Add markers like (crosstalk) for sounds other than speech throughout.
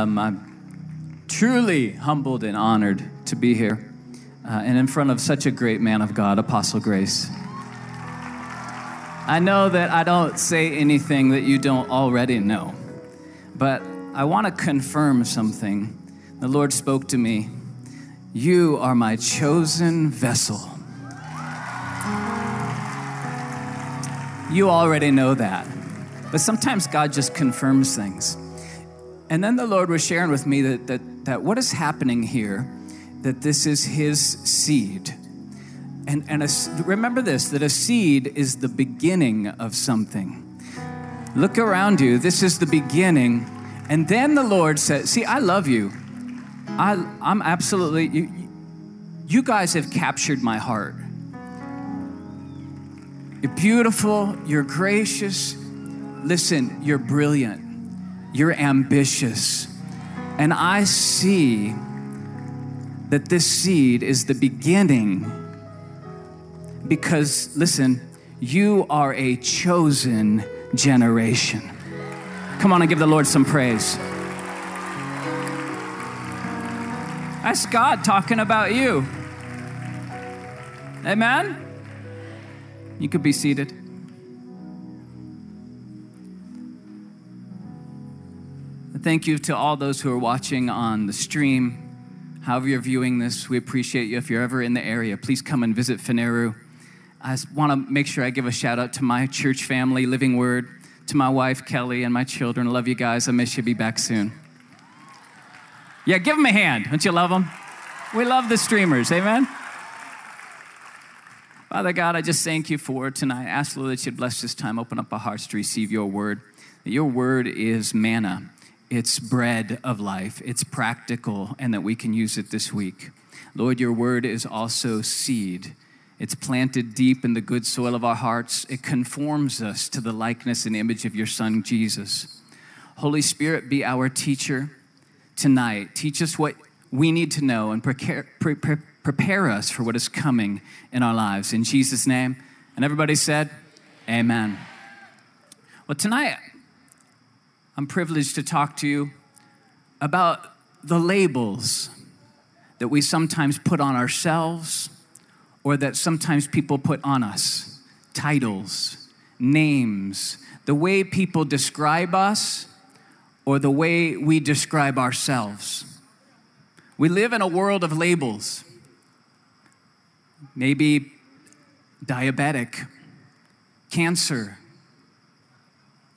Um, I'm truly humbled and honored to be here uh, and in front of such a great man of God, Apostle Grace. I know that I don't say anything that you don't already know, but I want to confirm something. The Lord spoke to me You are my chosen vessel. You already know that. But sometimes God just confirms things. And then the Lord was sharing with me that, that, that what is happening here, that this is His seed. And, and a, remember this that a seed is the beginning of something. Look around you, this is the beginning. And then the Lord said, See, I love you. I, I'm absolutely, you, you guys have captured my heart. You're beautiful, you're gracious. Listen, you're brilliant, you're ambitious. And I see that this seed is the beginning because, listen, you are a chosen generation. Come on and give the Lord some praise. That's God talking about you. Amen? You could be seated. Thank you to all those who are watching on the stream. However, you're viewing this, we appreciate you. If you're ever in the area, please come and visit Phaneroo. I want to make sure I give a shout out to my church family, Living Word, to my wife, Kelly, and my children. Love you guys. I miss you. Be back soon. Yeah, give them a hand. Don't you love them? We love the streamers. Amen. Father God, I just thank you for tonight. I ask, Lord, that you'd bless this time, open up our hearts to receive your word. Your word is manna, it's bread of life, it's practical, and that we can use it this week. Lord, your word is also seed. It's planted deep in the good soil of our hearts. It conforms us to the likeness and image of your Son, Jesus. Holy Spirit, be our teacher tonight. Teach us what we need to know and prepare, prepare, prepare us for what is coming in our lives. In Jesus' name. And everybody said, Amen. Well, tonight, I'm privileged to talk to you about the labels that we sometimes put on ourselves or that sometimes people put on us titles, names, the way people describe us or the way we describe ourselves. We live in a world of labels maybe diabetic, cancer.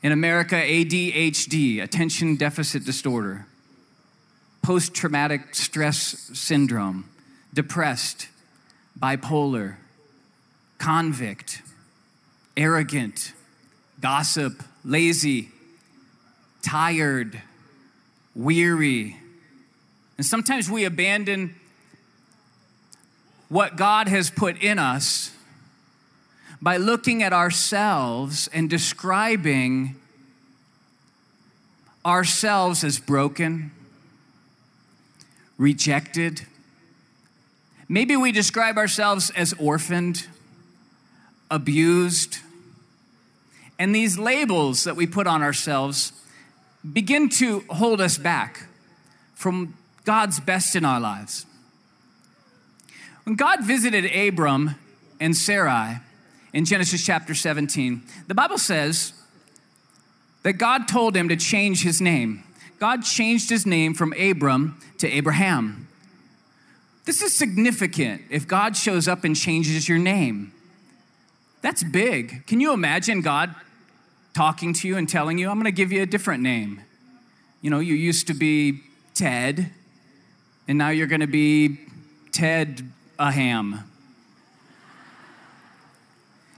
In America, ADHD, attention deficit disorder, post traumatic stress syndrome, depressed, bipolar, convict, arrogant, gossip, lazy, tired, weary. And sometimes we abandon what God has put in us by looking at ourselves and describing ourselves as broken, rejected. Maybe we describe ourselves as orphaned, abused. And these labels that we put on ourselves begin to hold us back from God's best in our lives. When God visited Abram and Sarai in Genesis chapter 17, the Bible says that God told him to change his name. God changed his name from Abram to Abraham. This is significant if God shows up and changes your name. That's big. Can you imagine God talking to you and telling you, I'm going to give you a different name? You know, you used to be Ted, and now you're going to be Ted a ham.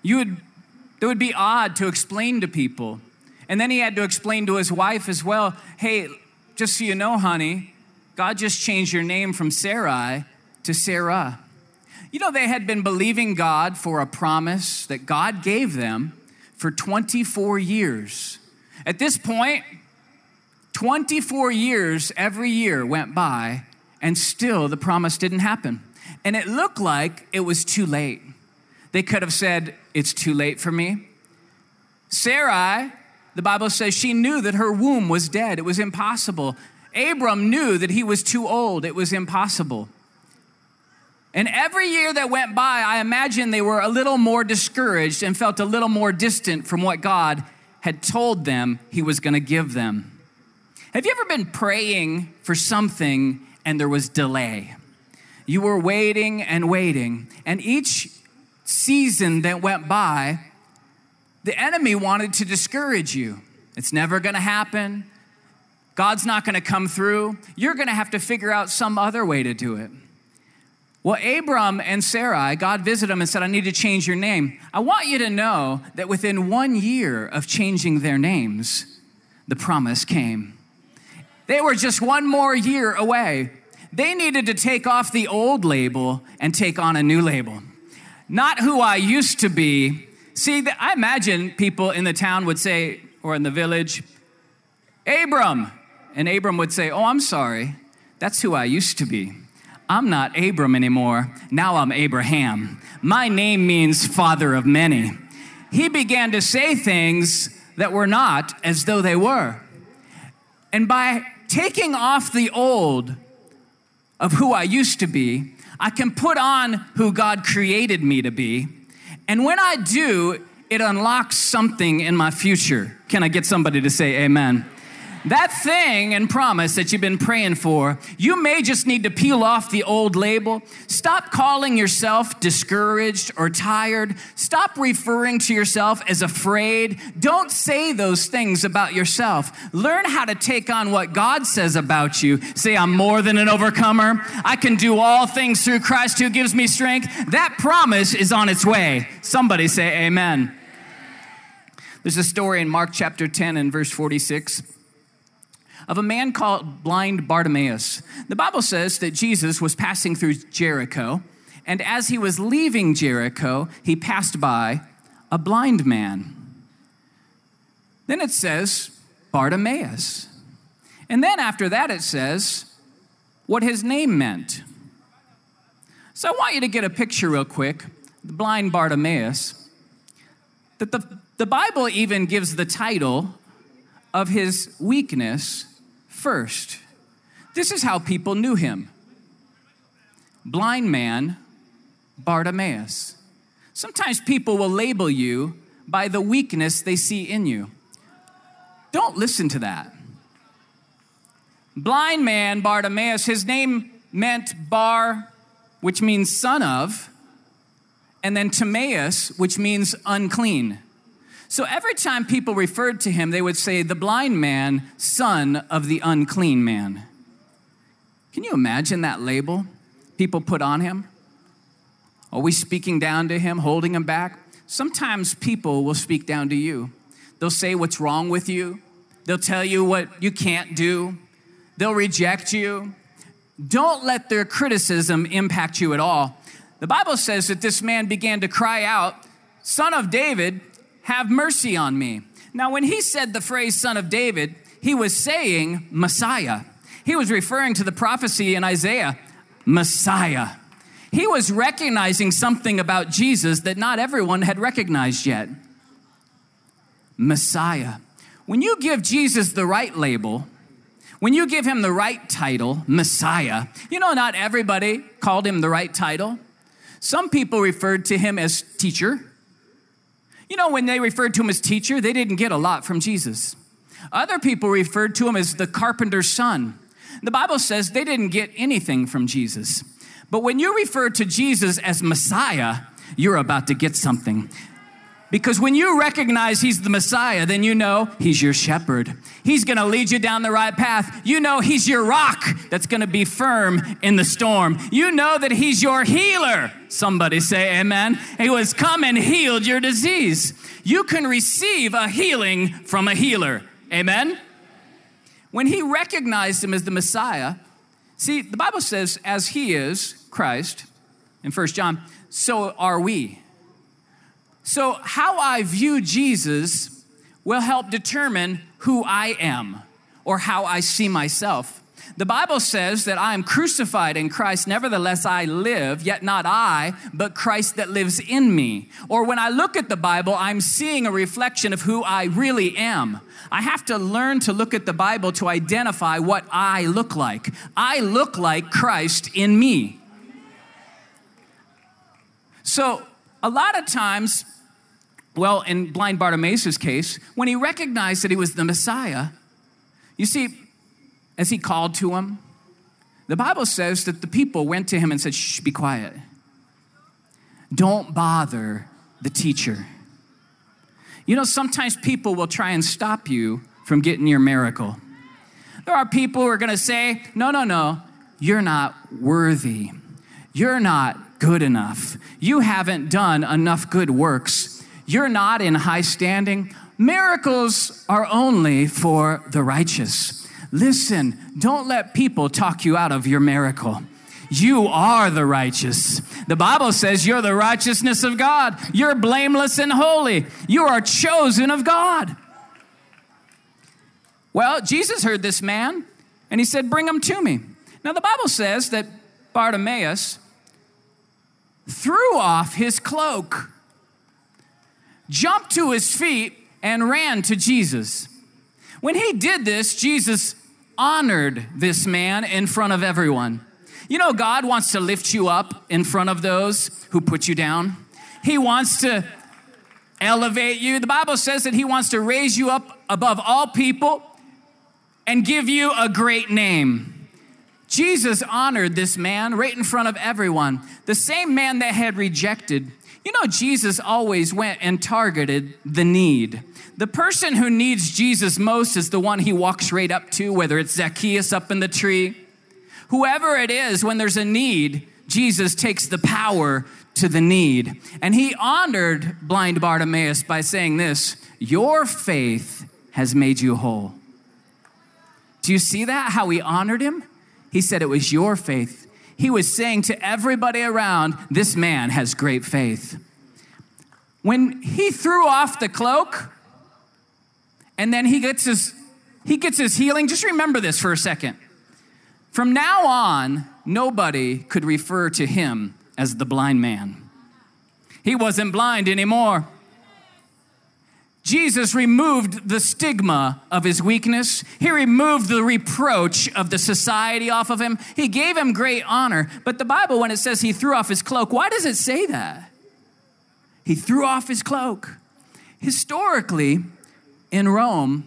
You would, it would be odd to explain to people. And then he had to explain to his wife as well hey, just so you know, honey, God just changed your name from Sarai to Sarah. You know, they had been believing God for a promise that God gave them for 24 years. At this point, 24 years every year went by, and still the promise didn't happen. And it looked like it was too late. They could have said, It's too late for me. Sarai, the Bible says she knew that her womb was dead, it was impossible. Abram knew that he was too old, it was impossible. And every year that went by, I imagine they were a little more discouraged and felt a little more distant from what God had told them he was going to give them. Have you ever been praying for something and there was delay? You were waiting and waiting, and each season that went by, the enemy wanted to discourage you. It's never going to happen. God's not going to come through. You're going to have to figure out some other way to do it. Well, Abram and Sarai, God visited them and said, I need to change your name. I want you to know that within one year of changing their names, the promise came. They were just one more year away. They needed to take off the old label and take on a new label. Not who I used to be. See, I imagine people in the town would say, or in the village, Abram. And Abram would say, Oh, I'm sorry. That's who I used to be. I'm not Abram anymore. Now I'm Abraham. My name means father of many. He began to say things that were not as though they were. And by taking off the old of who I used to be, I can put on who God created me to be. And when I do, it unlocks something in my future. Can I get somebody to say amen? That thing and promise that you've been praying for, you may just need to peel off the old label. Stop calling yourself discouraged or tired. Stop referring to yourself as afraid. Don't say those things about yourself. Learn how to take on what God says about you. Say, I'm more than an overcomer. I can do all things through Christ who gives me strength. That promise is on its way. Somebody say, Amen. There's a story in Mark chapter 10 and verse 46 of a man called blind Bartimaeus. The Bible says that Jesus was passing through Jericho, and as he was leaving Jericho, he passed by a blind man. Then it says Bartimaeus. And then after that, it says what his name meant. So I want you to get a picture real quick the blind Bartimaeus. That the, the Bible even gives the title of his weakness first. This is how people knew him blind man Bartimaeus. Sometimes people will label you by the weakness they see in you. Don't listen to that. Blind man Bartimaeus, his name meant Bar, which means son of, and then Timaeus, which means unclean. So every time people referred to him, they would say, the blind man, son of the unclean man. Can you imagine that label people put on him? Always speaking down to him, holding him back. Sometimes people will speak down to you. They'll say what's wrong with you, they'll tell you what you can't do, they'll reject you. Don't let their criticism impact you at all. The Bible says that this man began to cry out, Son of David, have mercy on me. Now, when he said the phrase son of David, he was saying Messiah. He was referring to the prophecy in Isaiah, Messiah. He was recognizing something about Jesus that not everyone had recognized yet. Messiah. When you give Jesus the right label, when you give him the right title, Messiah, you know, not everybody called him the right title. Some people referred to him as teacher. You know, when they referred to him as teacher, they didn't get a lot from Jesus. Other people referred to him as the carpenter's son. The Bible says they didn't get anything from Jesus. But when you refer to Jesus as Messiah, you're about to get something. Because when you recognize he's the Messiah, then you know he's your shepherd. He's gonna lead you down the right path. You know he's your rock that's gonna be firm in the storm. You know that he's your healer. Somebody say amen. He was come and healed your disease. You can receive a healing from a healer. Amen. When he recognized him as the Messiah, see, the Bible says, as he is, Christ, in First John, so are we. So, how I view Jesus will help determine who I am or how I see myself. The Bible says that I am crucified in Christ, nevertheless I live, yet not I, but Christ that lives in me. Or when I look at the Bible, I'm seeing a reflection of who I really am. I have to learn to look at the Bible to identify what I look like. I look like Christ in me. So, a lot of times, well, in blind Bartimaeus' case, when he recognized that he was the Messiah, you see, as he called to him, the Bible says that the people went to him and said, Shh, be quiet. Don't bother the teacher. You know, sometimes people will try and stop you from getting your miracle. There are people who are going to say, No, no, no, you're not worthy. You're not good enough. You haven't done enough good works. You're not in high standing. Miracles are only for the righteous. Listen, don't let people talk you out of your miracle. You are the righteous. The Bible says you're the righteousness of God. You're blameless and holy. You are chosen of God. Well, Jesus heard this man and he said, Bring him to me. Now, the Bible says that Bartimaeus threw off his cloak, jumped to his feet, and ran to Jesus. When he did this, Jesus honored this man in front of everyone. You know, God wants to lift you up in front of those who put you down. He wants to elevate you. The Bible says that He wants to raise you up above all people and give you a great name. Jesus honored this man right in front of everyone. The same man that had rejected. You know, Jesus always went and targeted the need. The person who needs Jesus most is the one he walks right up to, whether it's Zacchaeus up in the tree Whoever it is, when there's a need, Jesus takes the power to the need. And he honored blind Bartimaeus by saying this Your faith has made you whole. Do you see that? How he honored him? He said it was your faith. He was saying to everybody around, This man has great faith. When he threw off the cloak and then he gets his he gets his healing, just remember this for a second. From now on, nobody could refer to him as the blind man. He wasn't blind anymore. Jesus removed the stigma of his weakness. He removed the reproach of the society off of him. He gave him great honor. But the Bible, when it says he threw off his cloak, why does it say that? He threw off his cloak. Historically, in Rome,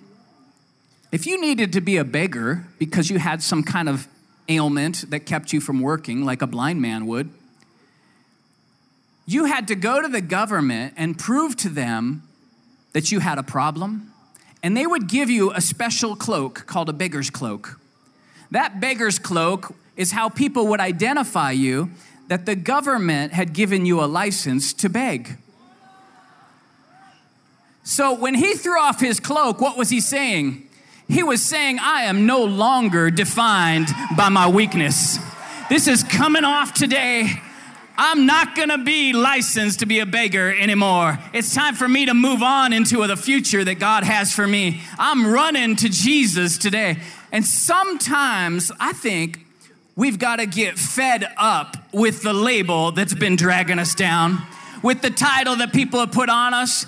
if you needed to be a beggar because you had some kind of ailment that kept you from working, like a blind man would, you had to go to the government and prove to them that you had a problem, and they would give you a special cloak called a beggar's cloak. That beggar's cloak is how people would identify you that the government had given you a license to beg. So when he threw off his cloak, what was he saying? He was saying, I am no longer defined by my weakness. This is coming off today. I'm not gonna be licensed to be a beggar anymore. It's time for me to move on into the future that God has for me. I'm running to Jesus today. And sometimes I think we've gotta get fed up with the label that's been dragging us down, with the title that people have put on us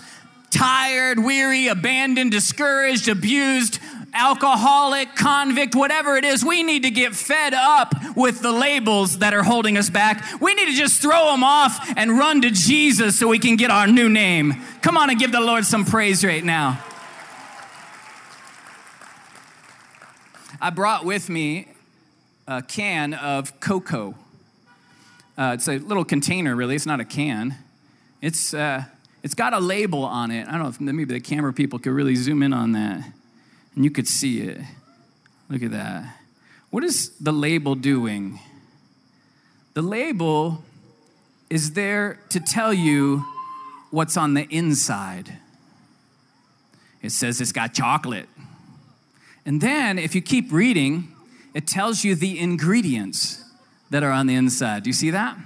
tired, weary, abandoned, discouraged, abused alcoholic, convict, whatever it is, we need to get fed up with the labels that are holding us back. We need to just throw them off and run to Jesus so we can get our new name. Come on and give the Lord some praise right now. I brought with me a can of cocoa. Uh, it's a little container, really. It's not a can. It's, uh, it's got a label on it. I don't know if maybe the camera people could really zoom in on that and you could see it. Look at that. What is the label doing? The label is there to tell you what's on the inside. It says it's got chocolate. And then, if you keep reading, it tells you the ingredients that are on the inside. Do you see that?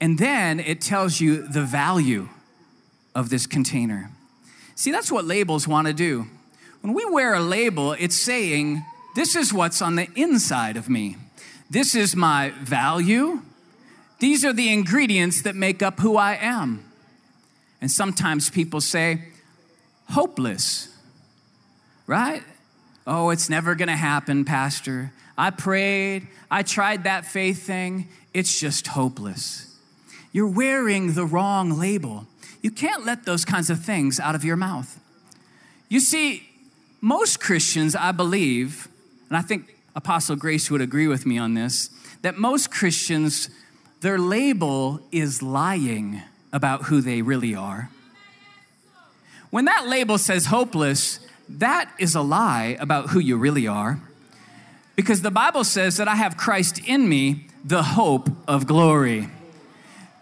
And then it tells you the value of this container. See, that's what labels want to do. When we wear a label, it's saying This is what's on the inside of me. This is my value. These are the ingredients that make up who I am. And sometimes people say, hopeless, right? Oh, it's never gonna happen, Pastor. I prayed, I tried that faith thing, it's just hopeless. You're wearing the wrong label. You can't let those kinds of things out of your mouth. You see, most Christians, I believe, and I think Apostle Grace would agree with me on this, that most Christians, their label is lying about who they really are. When that label says hopeless, that is a lie about who you really are. Because the Bible says that I have Christ in me, the hope of glory.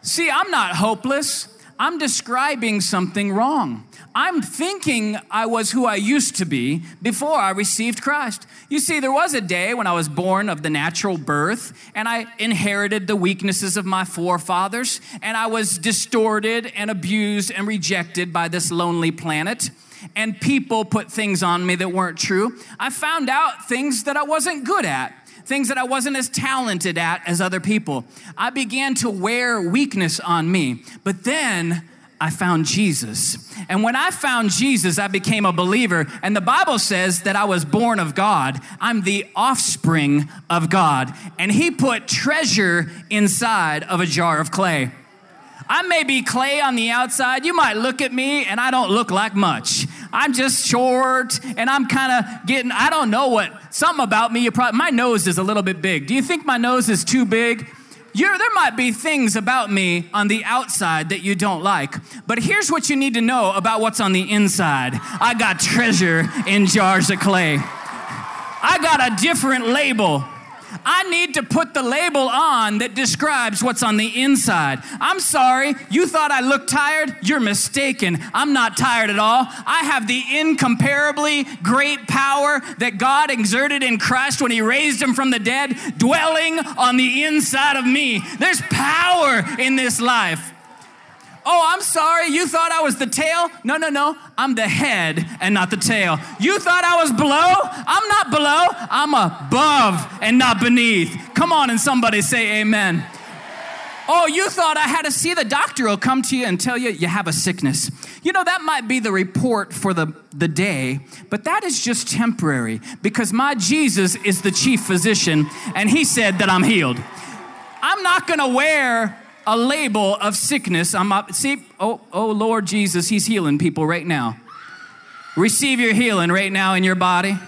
See, I'm not hopeless. I'm describing something wrong. I'm thinking I was who I used to be before I received Christ. You see, there was a day when I was born of the natural birth and I inherited the weaknesses of my forefathers and I was distorted and abused and rejected by this lonely planet. And people put things on me that weren't true. I found out things that I wasn't good at things that I wasn't as talented at as other people. I began to wear weakness on me. But then I found Jesus. And when I found Jesus, I became a believer. And the Bible says that I was born of God. I'm the offspring of God. And He put treasure inside of a jar of clay. I may be clay on the outside. You might look at me and I don't look like much. I'm just short and I'm kind of getting, I don't know what, something about me, you probably, my nose is a little bit big. Do you think my nose is too big? You're, there might be things about me on the outside that you don't like, but here's what you need to know about what's on the inside. I got treasure in jars of clay. I got a different label I need to put the label on that describes what's on the inside. I'm sorry, you thought I looked tired? You're mistaken. I'm not tired at all. I have the incomparably great power that God exerted in Christ when He raised Him from the dead, dwelling on the inside of me. There's power in this life. Oh, I'm sorry, you thought I was the tail? No, no, no, I'm the head and not the tail. You thought I was below? I'm not below, I'm above and not beneath. Come on and somebody say amen. Oh, you thought I had to see the doctor will come to you and tell you you have a sickness. You know, that might be the report for the, the day, but that is just temporary because my Jesus is the chief physician and he said that I'm healed. I'm not gonna wear a label of sickness. I'm up. See, oh, oh Lord Jesus, He's healing people right now. Receive your healing right now in your body.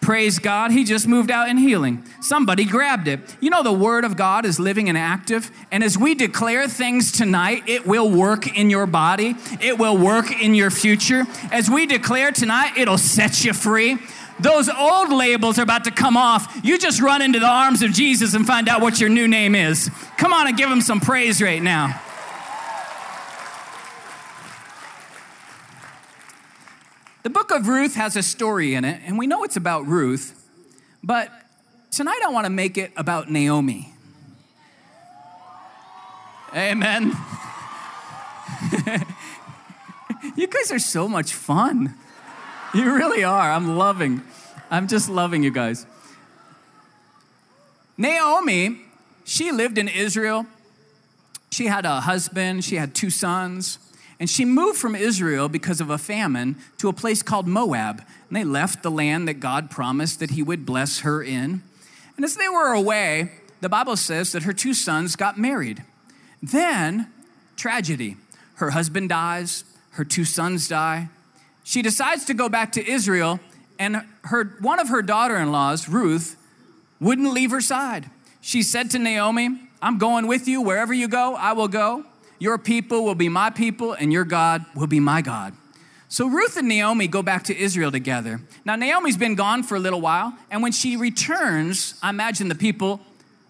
Praise God, He just moved out in healing. Somebody grabbed it. You know, the Word of God is living and active. And as we declare things tonight, it will work in your body, it will work in your future. As we declare tonight, it'll set you free. Those old labels are about to come off. You just run into the arms of Jesus and find out what your new name is. Come on and give him some praise right now. The book of Ruth has a story in it, and we know it's about Ruth, but tonight I want to make it about Naomi. Amen. (laughs) you guys are so much fun. You really are. I'm loving. I'm just loving you guys. Naomi, she lived in Israel. She had a husband, she had two sons, and she moved from Israel because of a famine to a place called Moab. And they left the land that God promised that He would bless her in. And as they were away, the Bible says that her two sons got married. Then, tragedy. Her husband dies, her two sons die, she decides to go back to Israel, and her, one of her daughter in laws, Ruth, wouldn't leave her side. She said to Naomi, I'm going with you. Wherever you go, I will go. Your people will be my people, and your God will be my God. So Ruth and Naomi go back to Israel together. Now, Naomi's been gone for a little while, and when she returns, I imagine the people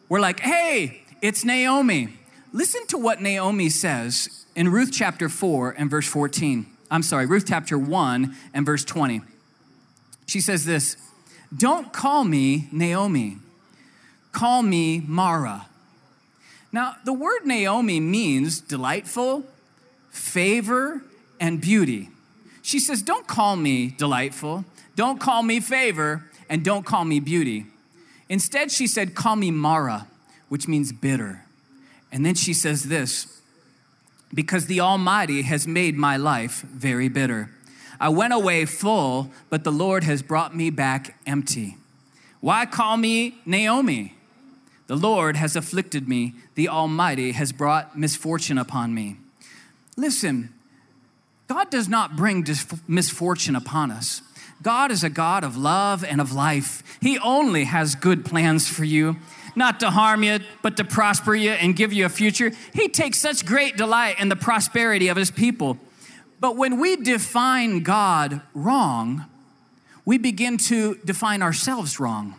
were like, Hey, it's Naomi. Listen to what Naomi says in Ruth chapter 4 and verse 14. I'm sorry, Ruth chapter 1 and verse 20. She says this Don't call me Naomi, call me Mara. Now, the word Naomi means delightful, favor, and beauty. She says, Don't call me delightful, don't call me favor, and don't call me beauty. Instead, she said, Call me Mara, which means bitter. And then she says this because the Almighty has made my life very bitter. I went away full, but the Lord has brought me back empty. Why call me Naomi? The Lord has afflicted me, the Almighty has brought misfortune upon me. Listen, God does not bring misfortune upon us. God is a God of love and of life. He only has good plans for you, not to harm you, but to prosper you and give you a future. He takes such great delight in the prosperity of His people. But when we define God wrong, we begin to define ourselves wrong.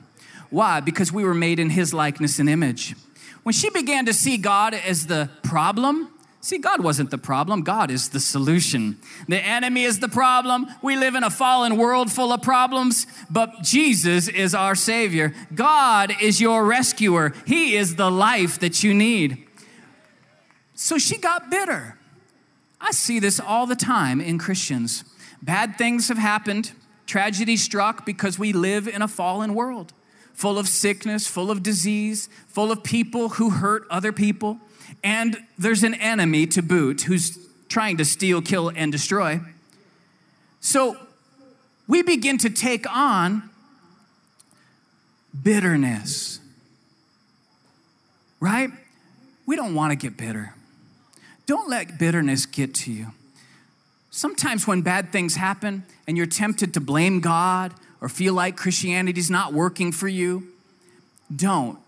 Why? Because we were made in His likeness and image. When she began to see God as the problem, see, God wasn't the problem, God is the solution. The enemy is the problem. We live in a fallen world full of problems, but Jesus is our Savior. God is your rescuer, He is the life that you need. So she got bitter. I see this all the time in Christians. Bad things have happened, tragedy struck because we live in a fallen world full of sickness, full of disease, full of people who hurt other people. And there's an enemy to boot who's trying to steal, kill, and destroy. So we begin to take on bitterness, right? We don't want to get bitter. Don't let bitterness get to you. Sometimes when bad things happen and you're tempted to blame God or feel like Christianity's not working for you, don't.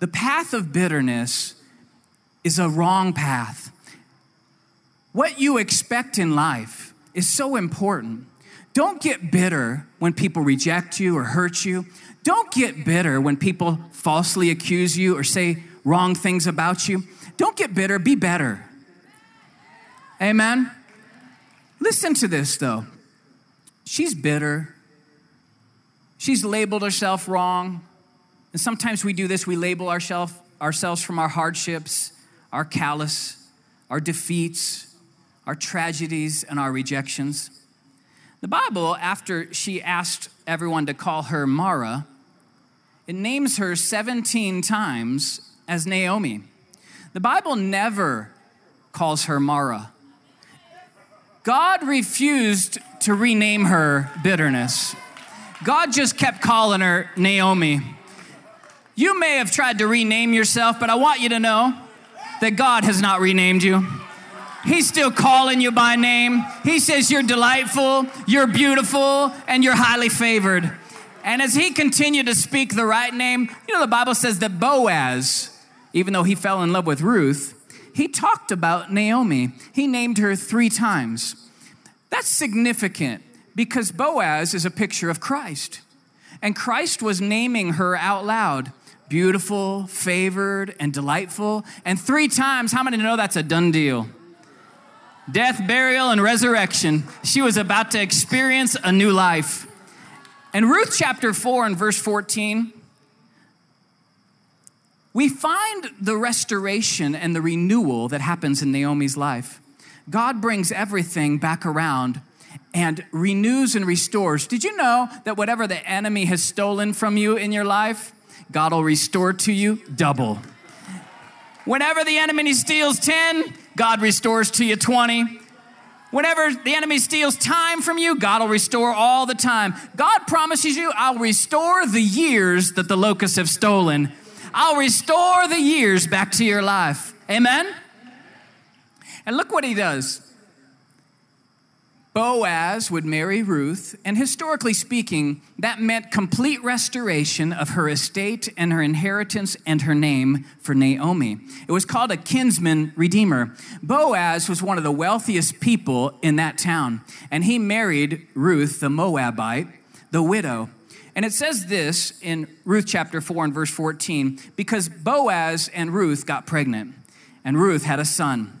The path of bitterness is a wrong path. What you expect in life is so important. Don't get bitter when people reject you or hurt you. Don't get bitter when people falsely accuse you or say wrong things about you. Don't get bitter, be better. Amen? Listen to this though. She's bitter. She's labeled herself wrong. And sometimes we do this, we label ourselves ourselves from our hardships, our callous, our defeats, our tragedies, and our rejections. The Bible, after she asked everyone to call her Mara, it names her 17 times as Naomi. The Bible never calls her Mara. God refused to rename her bitterness. God just kept calling her Naomi. You may have tried to rename yourself, but I want you to know that God has not renamed you. He's still calling you by name. He says you're delightful, you're beautiful, and you're highly favored. And as he continued to speak the right name, you know, the Bible says that Boaz, even though he fell in love with Ruth, he talked about Naomi. He named her three times. That's significant because Boaz is a picture of Christ. And Christ was naming her out loud beautiful, favored, and delightful. And three times, how many know that's a done deal? Death, burial, and resurrection. She was about to experience a new life. In Ruth chapter 4 and verse 14, we find the restoration and the renewal that happens in Naomi's life. God brings everything back around and renews and restores. Did you know that whatever the enemy has stolen from you in your life, God will restore to you double? Whenever the enemy steals 10, God restores to you 20. Whenever the enemy steals time from you, God will restore all the time. God promises you, I'll restore the years that the locusts have stolen I'll restore the years back to your life. Amen? And look what he does. Boaz would marry Ruth, and historically speaking, that meant complete restoration of her estate and her inheritance and her name for Naomi. It was called a kinsman redeemer. Boaz was one of the wealthiest people in that town, and he married Ruth, the Moabite, the widow. And it says this in Ruth chapter 4 and verse 14 because Boaz and Ruth got pregnant, and Ruth had a son.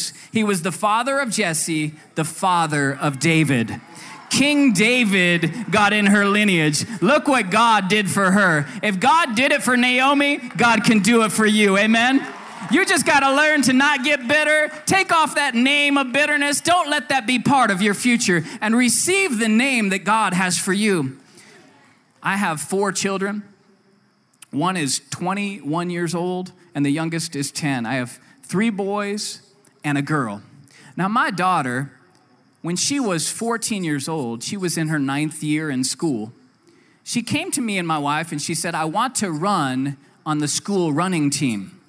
He was the father of Jesse, the father of David. King David got in her lineage. Look what God did for her. If God did it for Naomi, God can do it for you. Amen. You just got to learn to not get bitter. Take off that name of bitterness. Don't let that be part of your future and receive the name that God has for you. I have four children. One is 21 years old, and the youngest is 10. I have three boys and a girl. Now, my daughter, when she was 14 years old, she was in her ninth year in school. She came to me and my wife and she said, I want to run on the school running team.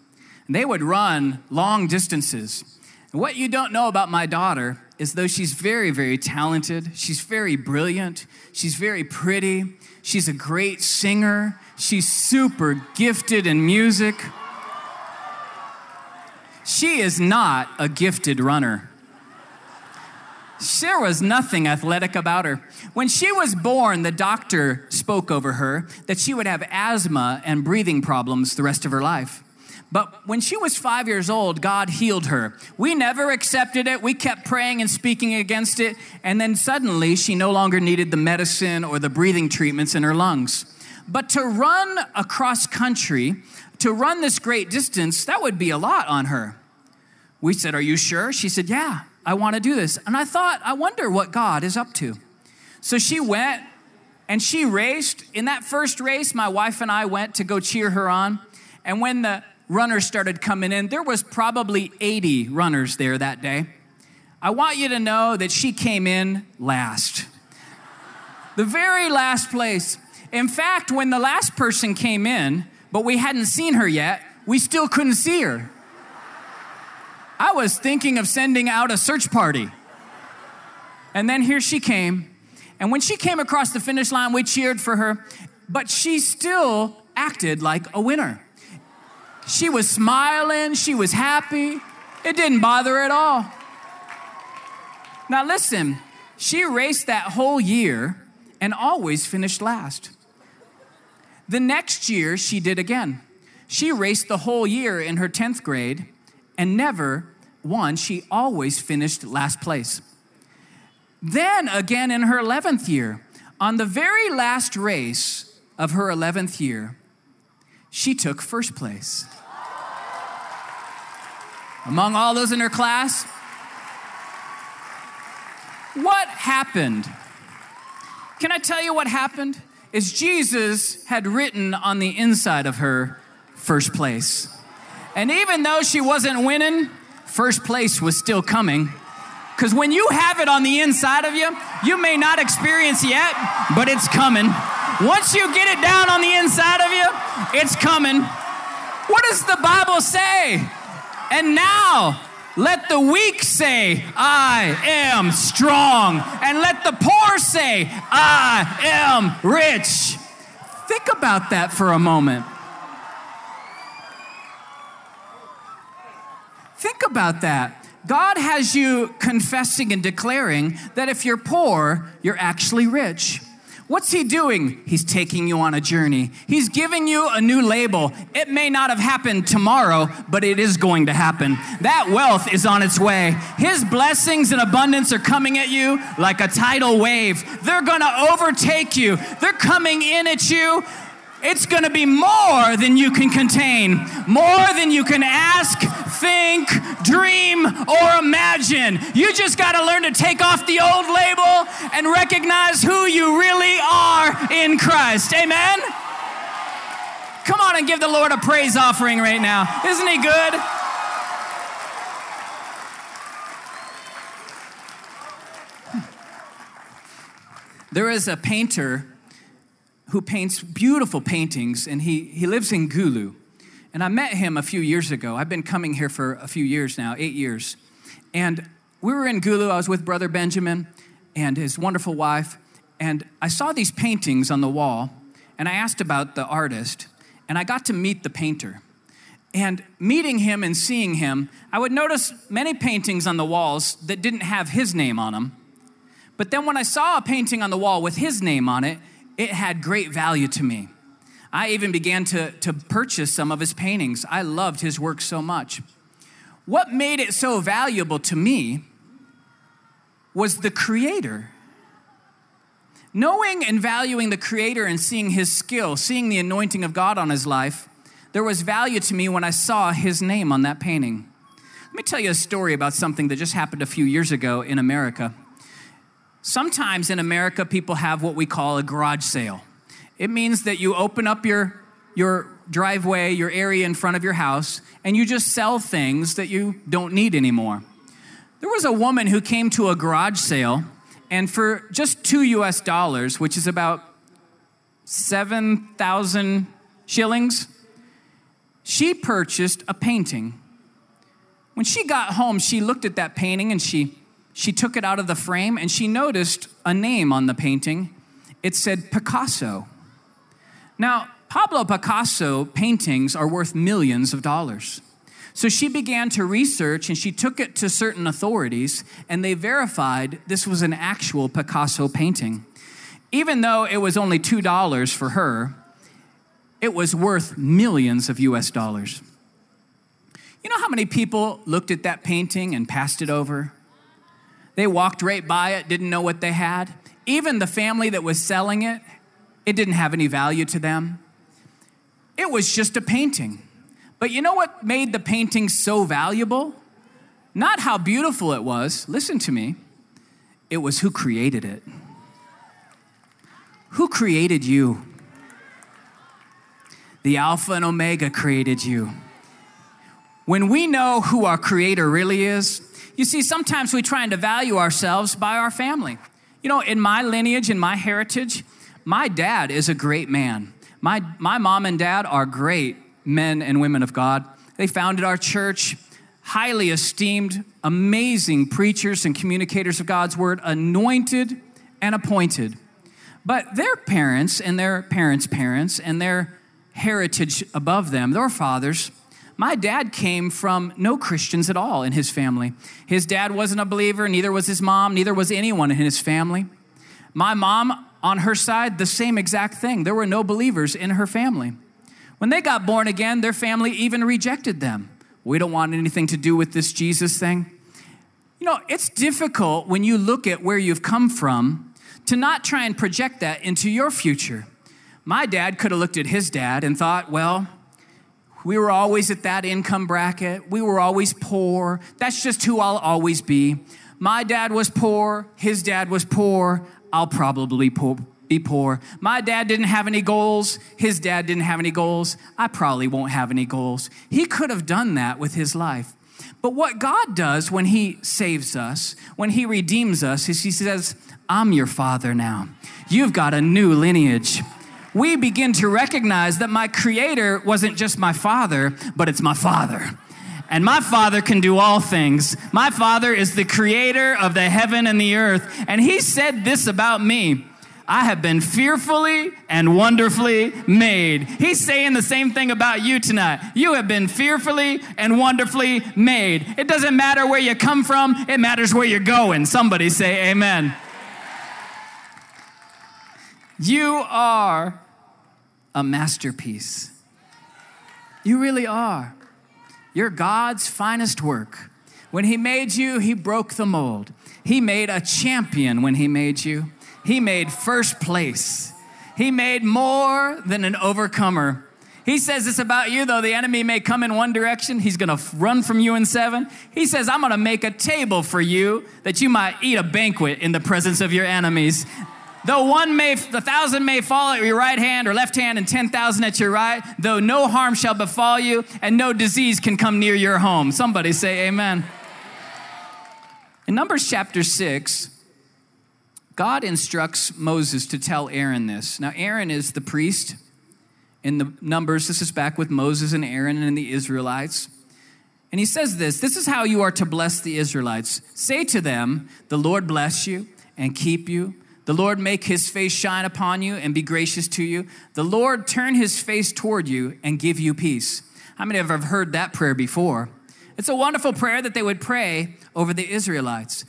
And they would run long distances. And what you don't know about my daughter is though she's very, very talented, she's very brilliant, she's very pretty, she's a great singer, she's super gifted in music. She is not a gifted runner. There was nothing athletic about her. When she was born, the doctor spoke over her that she would have asthma and breathing problems the rest of her life. But when she was five years old, God healed her. We never accepted it. We kept praying and speaking against it. And then suddenly, she no longer needed the medicine or the breathing treatments in her lungs. But to run across country, to run this great distance, that would be a lot on her. We said, Are you sure? She said, Yeah. I want to do this. And I thought, I wonder what God is up to. So she went and she raced. In that first race, my wife and I went to go cheer her on. And when the runners started coming in, there was probably 80 runners there that day. I want you to know that she came in last. The very last place. In fact, when the last person came in, but we hadn't seen her yet, we still couldn't see her. I was thinking of sending out a search party. And then here she came. And when she came across the finish line, we cheered for her, but she still acted like a winner. She was smiling, she was happy. It didn't bother her at all. Now, listen, she raced that whole year and always finished last. The next year, she did again. She raced the whole year in her 10th grade and never won, she always finished last place. Then again in her 11th year, on the very last race of her 11th year, she took first place. Among all those in her class, what happened? Can I tell you what happened? Is Jesus had written on the inside of her first place. And even though she wasn't winning, first place was still coming. Because when you have it on the inside of you, you may not experience yet, but it's coming. Once you get it down on the inside of you, it's coming. What does the Bible say? And now, let the weak say, I am strong. And let the poor say, I am rich. Think about that for a moment. Think about that. God has you confessing and declaring that if you're poor, you're actually rich. What's he doing? He's taking you on a journey. He's giving you a new label. It may not have happened tomorrow, but it is going to happen. That wealth is on its way. His blessings and abundance are coming at you like a tidal wave. They're going to overtake you. They're coming in at you it's going to be more than you can contain, more than you can ask, think, dream, or imagine. You just got to learn to take off the old label and recognize who you really are in Christ. Amen? Come on and give the Lord a praise offering right now. Isn't He good? (laughs) There is a painter who paints beautiful paintings, and he, he lives in Gulu. And I met him a few years ago. I've been coming here for a few years now, eight years. And we were in Gulu. I was with Brother Benjamin and his wonderful wife. And I saw these paintings on the wall. And I asked about the artist. And I got to meet the painter. And meeting him and seeing him, I would notice many paintings on the walls that didn't have his name on them. But then when I saw a painting on the wall with his name on it, it had great value to me. I even began to, to purchase some of his paintings. I loved his work so much. What made it so valuable to me was the Creator. Knowing and valuing the Creator and seeing his skill, seeing the anointing of God on his life, there was value to me when I saw his name on that painting. Let me tell you a story about something that just happened a few years ago in America. Sometimes in America, people have what we call a garage sale. It means that you open up your, your driveway, your area in front of your house, and you just sell things that you don't need anymore. There was a woman who came to a garage sale, and for just two US dollars, which is about 7,000 shillings, she purchased a painting. When she got home, she looked at that painting and she, she took it out of the frame and she noticed a name on the painting. It said Picasso. Now, Pablo Picasso paintings are worth millions of dollars. So she began to research and she took it to certain authorities, and they verified this was an actual Picasso painting. Even though it was only $2 for her, it was worth millions of US dollars. You know how many people looked at that painting and passed it over? They walked right by it, didn't know what they had. Even the family that was selling it, it didn't have any value to them. It was just a painting. But you know what made the painting so valuable? Not how beautiful it was, listen to me, it was who created it. Who created you? The Alpha and Omega created you. When we know who our Creator really is, you see, sometimes we try and value ourselves by our family. You know, in my lineage, in my heritage, my dad is a great man. My, my mom and dad are great men and women of God. They founded our church, highly esteemed, amazing preachers and communicators of God's word, anointed and appointed. But their parents and their parents' parents and their heritage above them, their fathers, my dad came from no Christians at all in his family. His dad wasn't a believer, neither was his mom, neither was anyone in his family. My mom, on her side, the same exact thing. There were no believers in her family. When they got born again, their family even rejected them. We don't want anything to do with this Jesus thing. You know, it's difficult when you look at where you've come from to not try and project that into your future. My dad could have looked at his dad and thought, well, we were always at that income bracket. We were always poor. That's just who I'll always be. My dad was poor. His dad was poor. I'll probably be poor. My dad didn't have any goals. His dad didn't have any goals. I probably won't have any goals. He could have done that with his life. But what God does when He saves us, when He redeems us, is He says, I'm your father now. You've got a new lineage. We begin to recognize that my Creator wasn't just my father, but it's my father and my Father can do all things. My Father is the creator of the heaven and the earth. And He said this about me I have been fearfully and wonderfully made. He's saying the same thing about you tonight. You have been fearfully and wonderfully made. It doesn't matter where you come from, it matters where you're going. Somebody say amen. You are a masterpiece. You really are. You're God's finest work. When He made you, He broke the mold. He made a champion when He made you. He made first place. He made more than an overcomer. He says this about you, though the enemy may come in one direction, he's gonna run from you in seven. He says, I'm gonna make a table for you that you might eat a banquet in the presence of your enemies. Though one may, the thousand may fall at your right hand or left hand, and 10,000 at your right, though no harm shall befall you, and no disease can come near your home. Somebody say amen. In Numbers chapter 6, God instructs Moses to tell Aaron this. Now, Aaron is the priest. In the Numbers, this is back with Moses and Aaron and the Israelites. And he says this this is how you are to bless the Israelites. Say to them, The Lord bless you and keep you. The Lord make his face shine upon you and be gracious to you. The Lord turn his face toward you and give you peace. How many of you have heard that prayer before? It's a wonderful prayer that they would pray over the Israelites.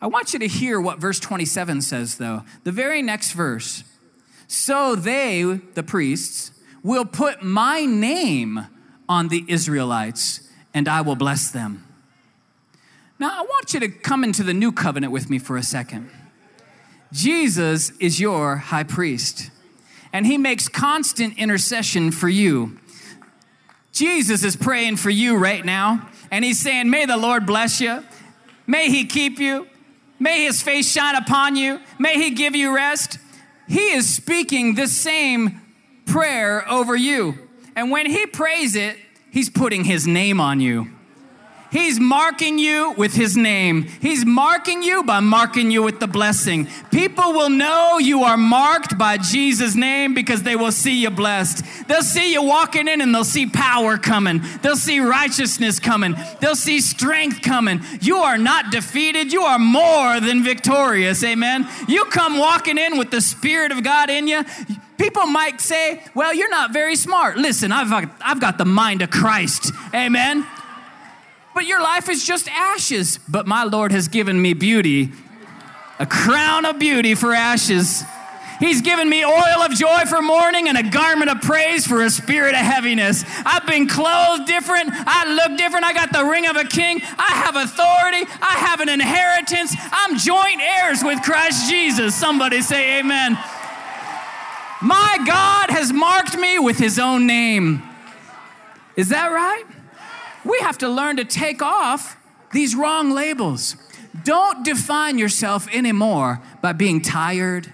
I want you to hear what verse 27 says, though. The very next verse. So they, the priests, will put my name on the Israelites, and I will bless them. Now, I want you to come into the new covenant with me for a second. Jesus is your high priest, and he makes constant intercession for you. Jesus is praying for you right now, and he's saying, May the Lord bless you. May he keep you. May his face shine upon you. May he give you rest. He is speaking the same prayer over you. And when he prays it, he's putting his name on you. He's marking you with his name. He's marking you by marking you with the blessing. People will know you are marked by Jesus' name because they will see you blessed. They'll see you walking in and they'll see power coming. They'll see righteousness coming. They'll see strength coming. You are not defeated. You are more than victorious. Amen. You come walking in with the Spirit of God in you. People might say, well, you're not very smart. Listen, I've, I've got the mind of Christ. Amen but your life is just ashes. But my Lord has given me beauty, a crown of beauty for ashes. He's given me oil of joy for mourning and a garment of praise for a spirit of heaviness. I've been clothed different. I look different. I got the ring of a king. I have authority. I have an inheritance. I'm joint heirs with Christ Jesus. Somebody say amen. My God has marked me with his own name. Is that right? We have to learn to take off these wrong labels. Don't define yourself anymore by being tired.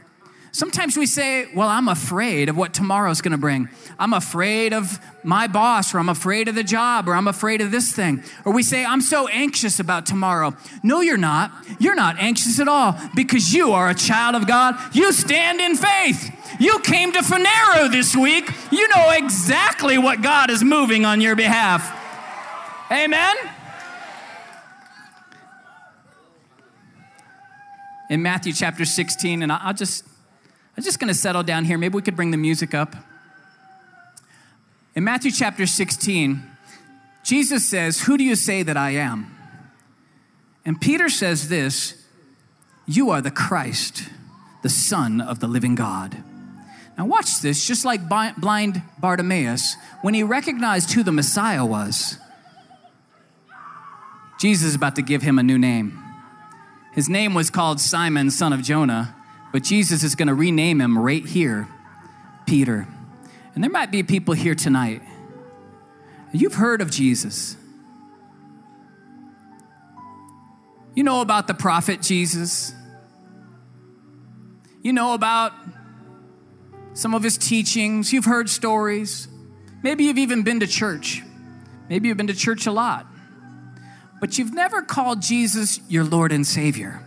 Sometimes we say, Well, I'm afraid of what tomorrow's gonna bring. I'm afraid of my boss, or I'm afraid of the job, or I'm afraid of this thing. Or we say, I'm so anxious about tomorrow. No, you're not. You're not anxious at all because you are a child of God. You stand in faith. You came to Phaneroo this week. You know exactly what God is moving on your behalf. Amen? In Matthew chapter 16, and I'll just, I'm just going to settle down here. Maybe we could bring the music up. In Matthew chapter 16, Jesus says, Who do you say that I am? And Peter says this You are the Christ, the Son of the living God. Now, watch this. Just like blind Bartimaeus, when he recognized who the Messiah was, Jesus is about to give him a new name. His name was called Simon, son of Jonah, but Jesus is going to rename him right here Peter. And there might be people here tonight. You've heard of Jesus. You know about the prophet Jesus. You know about some of his teachings. You've heard stories. Maybe you've even been to church. Maybe you've been to church a lot but you've never called Jesus your Lord and Savior.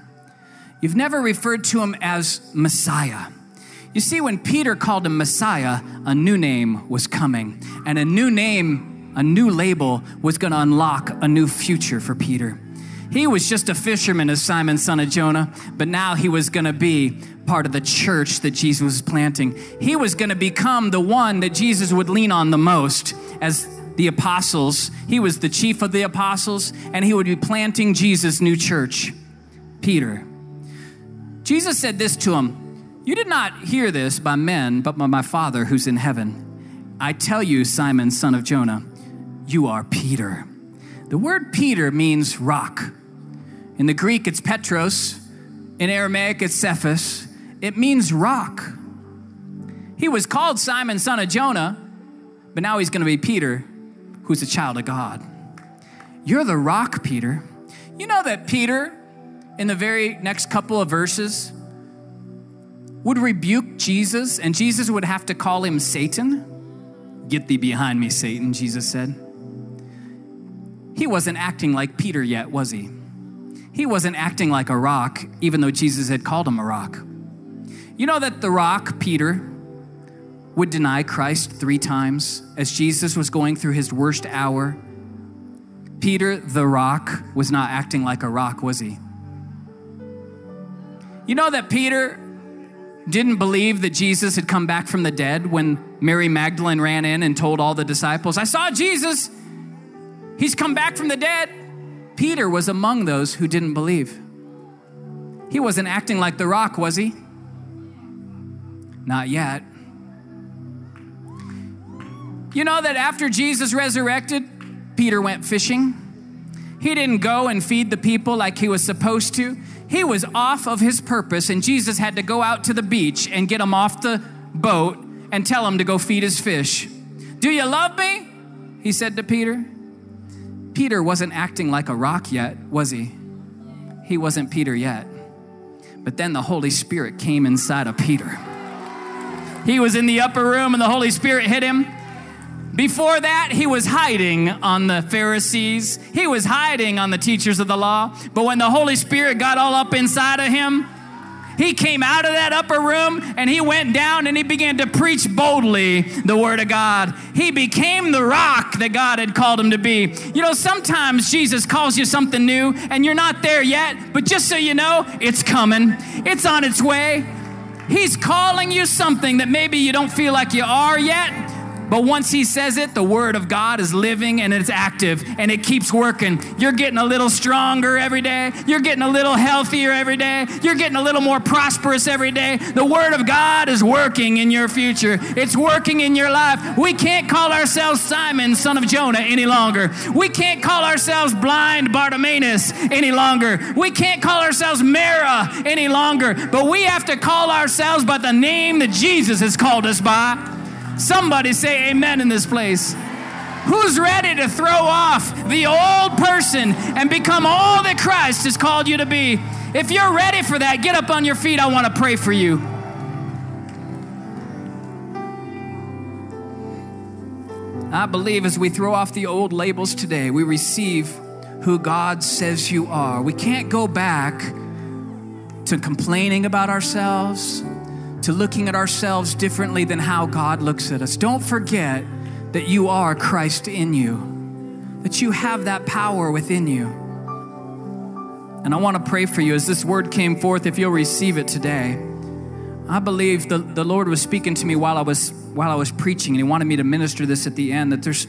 You've never referred to him as Messiah. You see, when Peter called him Messiah, a new name was coming, and a new name, a new label was going to unlock a new future for Peter. He was just a fisherman as Simon, son of Jonah, but now he was going to be part of the church that Jesus was planting. He was going to become the one that Jesus would lean on the most as the apostles. He was the chief of the apostles, and he would be planting Jesus' new church, Peter. Jesus said this to him You did not hear this by men, but by my Father who's in heaven. I tell you, Simon, son of Jonah, you are Peter. The word Peter means rock. In the Greek, it's Petros. In Aramaic, it's Cephas. It means rock. He was called Simon, son of Jonah, but now he's going to be Peter, who's a child of God. You're the rock, Peter. You know that Peter, in the very next couple of verses, would rebuke Jesus, and Jesus would have to call him Satan. Get thee behind me, Satan, Jesus said. He wasn't acting like Peter yet, was he? He wasn't acting like a rock, even though Jesus had called him a rock. You know that the rock, Peter, would deny Christ three times as Jesus was going through his worst hour. Peter, the rock, was not acting like a rock, was he? You know that Peter didn't believe that Jesus had come back from the dead when Mary Magdalene ran in and told all the disciples, I saw Jesus. He's come back from the dead. Peter was among those who didn't believe. He wasn't acting like the rock, was he? Not yet. You know that after Jesus resurrected, Peter went fishing. He didn't go and feed the people like he was supposed to. He was off of his purpose, and Jesus had to go out to the beach and get him off the boat and tell him to go feed his fish. Do you love me? He said to Peter. Peter wasn't acting like a rock yet, was he? He wasn't Peter yet. But then the Holy Spirit came inside of Peter. He was in the upper room and the Holy Spirit hit him. Before that, he was hiding on the Pharisees. He was hiding on the teachers of the law. But when the Holy Spirit got all up inside of him, he came out of that upper room and he went down and he began to preach boldly the word of God. He became the rock that God had called him to be. You know, sometimes Jesus calls you something new and you're not there yet, but just so you know, it's coming, it's on its way. He's calling you something that maybe you don't feel like you are yet, but once he says it, the word of God is living and it's active and it keeps working. You're getting a little stronger every day. You're getting a little healthier every day. You're getting a little more prosperous every day. The word of God is working in your future. It's working in your life. We can't call ourselves Simon, son of Jonah, any longer. We can't call ourselves blind Bartimaeus any longer. We can't call ourselves Mara any longer. But we have to call ourselves by the name that Jesus has called us by. Somebody say amen in this place. Who's ready to throw off the old person and become all that Christ has called you to be? If you're ready for that, get up on your feet. I want to pray for you. I believe as we throw off the old labels today, we receive who God says you are. We can't go back to complaining about ourselves, to looking at ourselves differently than how God looks at us. Don't forget that you are Christ in you, that you have that power within you. And I want to pray for you as this word came forth, if you'll receive it today. I believe the, the Lord was speaking to me while I was while I was preaching, and He wanted me to minister this at the end. That there's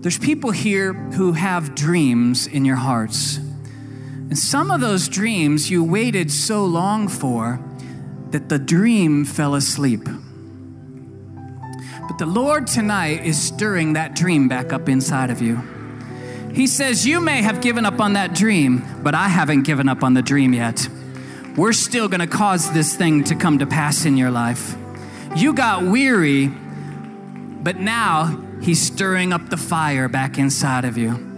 there's people here who have dreams in your hearts. And some of those dreams you waited so long for that the dream fell asleep. But the Lord tonight is stirring that dream back up inside of you. He says, You may have given up on that dream, but I haven't given up on the dream yet. We're still gonna cause this thing to come to pass in your life. You got weary, but now He's stirring up the fire back inside of you.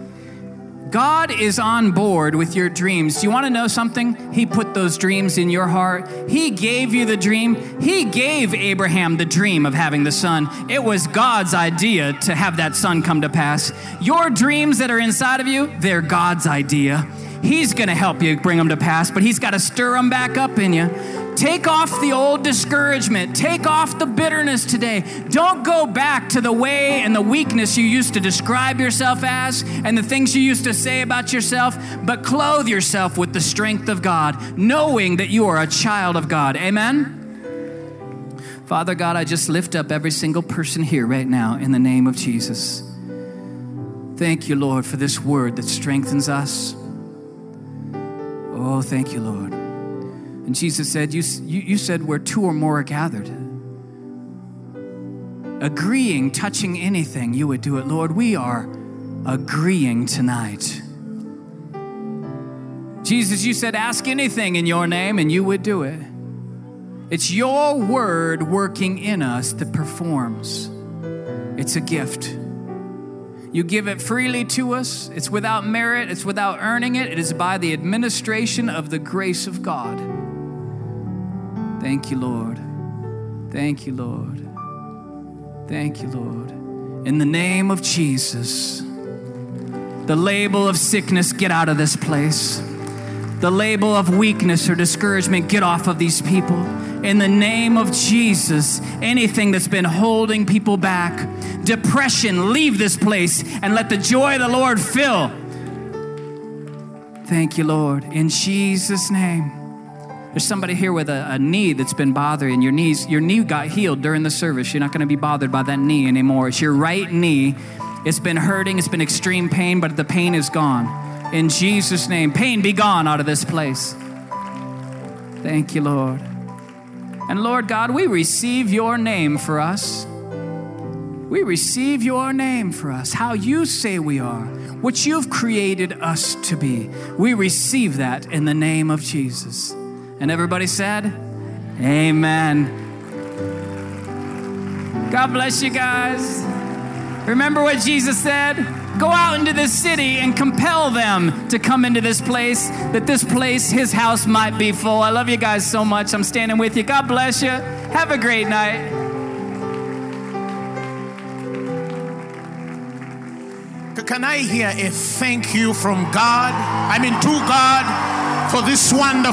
God is on board with your dreams. Do you want to know something? He put those dreams in your heart. He gave you the dream. He gave Abraham the dream of having the son. It was God's idea to have that son come to pass. Your dreams that are inside of you, they're God's idea. He's going to help you bring them to pass, but He's got to stir them back up in you. Take off the old discouragement. Take off the bitterness today. Don't go back to the way and the weakness you used to describe yourself as and the things you used to say about yourself, but clothe yourself with the strength of God, knowing that you are a child of God. Amen? Father God, I just lift up every single person here right now in the name of Jesus. Thank you, Lord, for this word that strengthens us. Oh, thank you, Lord. And Jesus said, You, you, you said where two or more are gathered. Agreeing, touching anything, you would do it. Lord, we are agreeing tonight. Jesus, you said, Ask anything in your name, and you would do it. It's your word working in us that performs. It's a gift. You give it freely to us. It's without merit, it's without earning it. It is by the administration of the grace of God. Thank you, Lord. Thank you, Lord. Thank you, Lord. In the name of Jesus, the label of sickness, get out of this place. The label of weakness or discouragement, get off of these people. in the name of Jesus. Anything that's been holding people back, depression, leave this place and let the joy of the Lord fill. Thank you, Lord. In Jesus' name. There's somebody here with a, a, knee that's been bothering your knees. Your knee got healed during the service. You're not going to be bothered by that knee anymore. It's your right knee. It's been hurting. It's been extreme pain, but the pain is gone. In Jesus' name, pain be gone out of this place. Thank you, Lord. And Lord God, we receive your name for us. We receive your name for us, how you say we are, what you've created us to be. We receive that in the name of Jesus. And everybody said, Amen. God bless you guys. Remember what Jesus said? Go out into this city and compel them to come into this place, that this place, his house, might be full. I love you guys so much. I'm standing with you. God bless you. Have a great night. Can I hear a thank you from God? I mean, to God for this wonderful.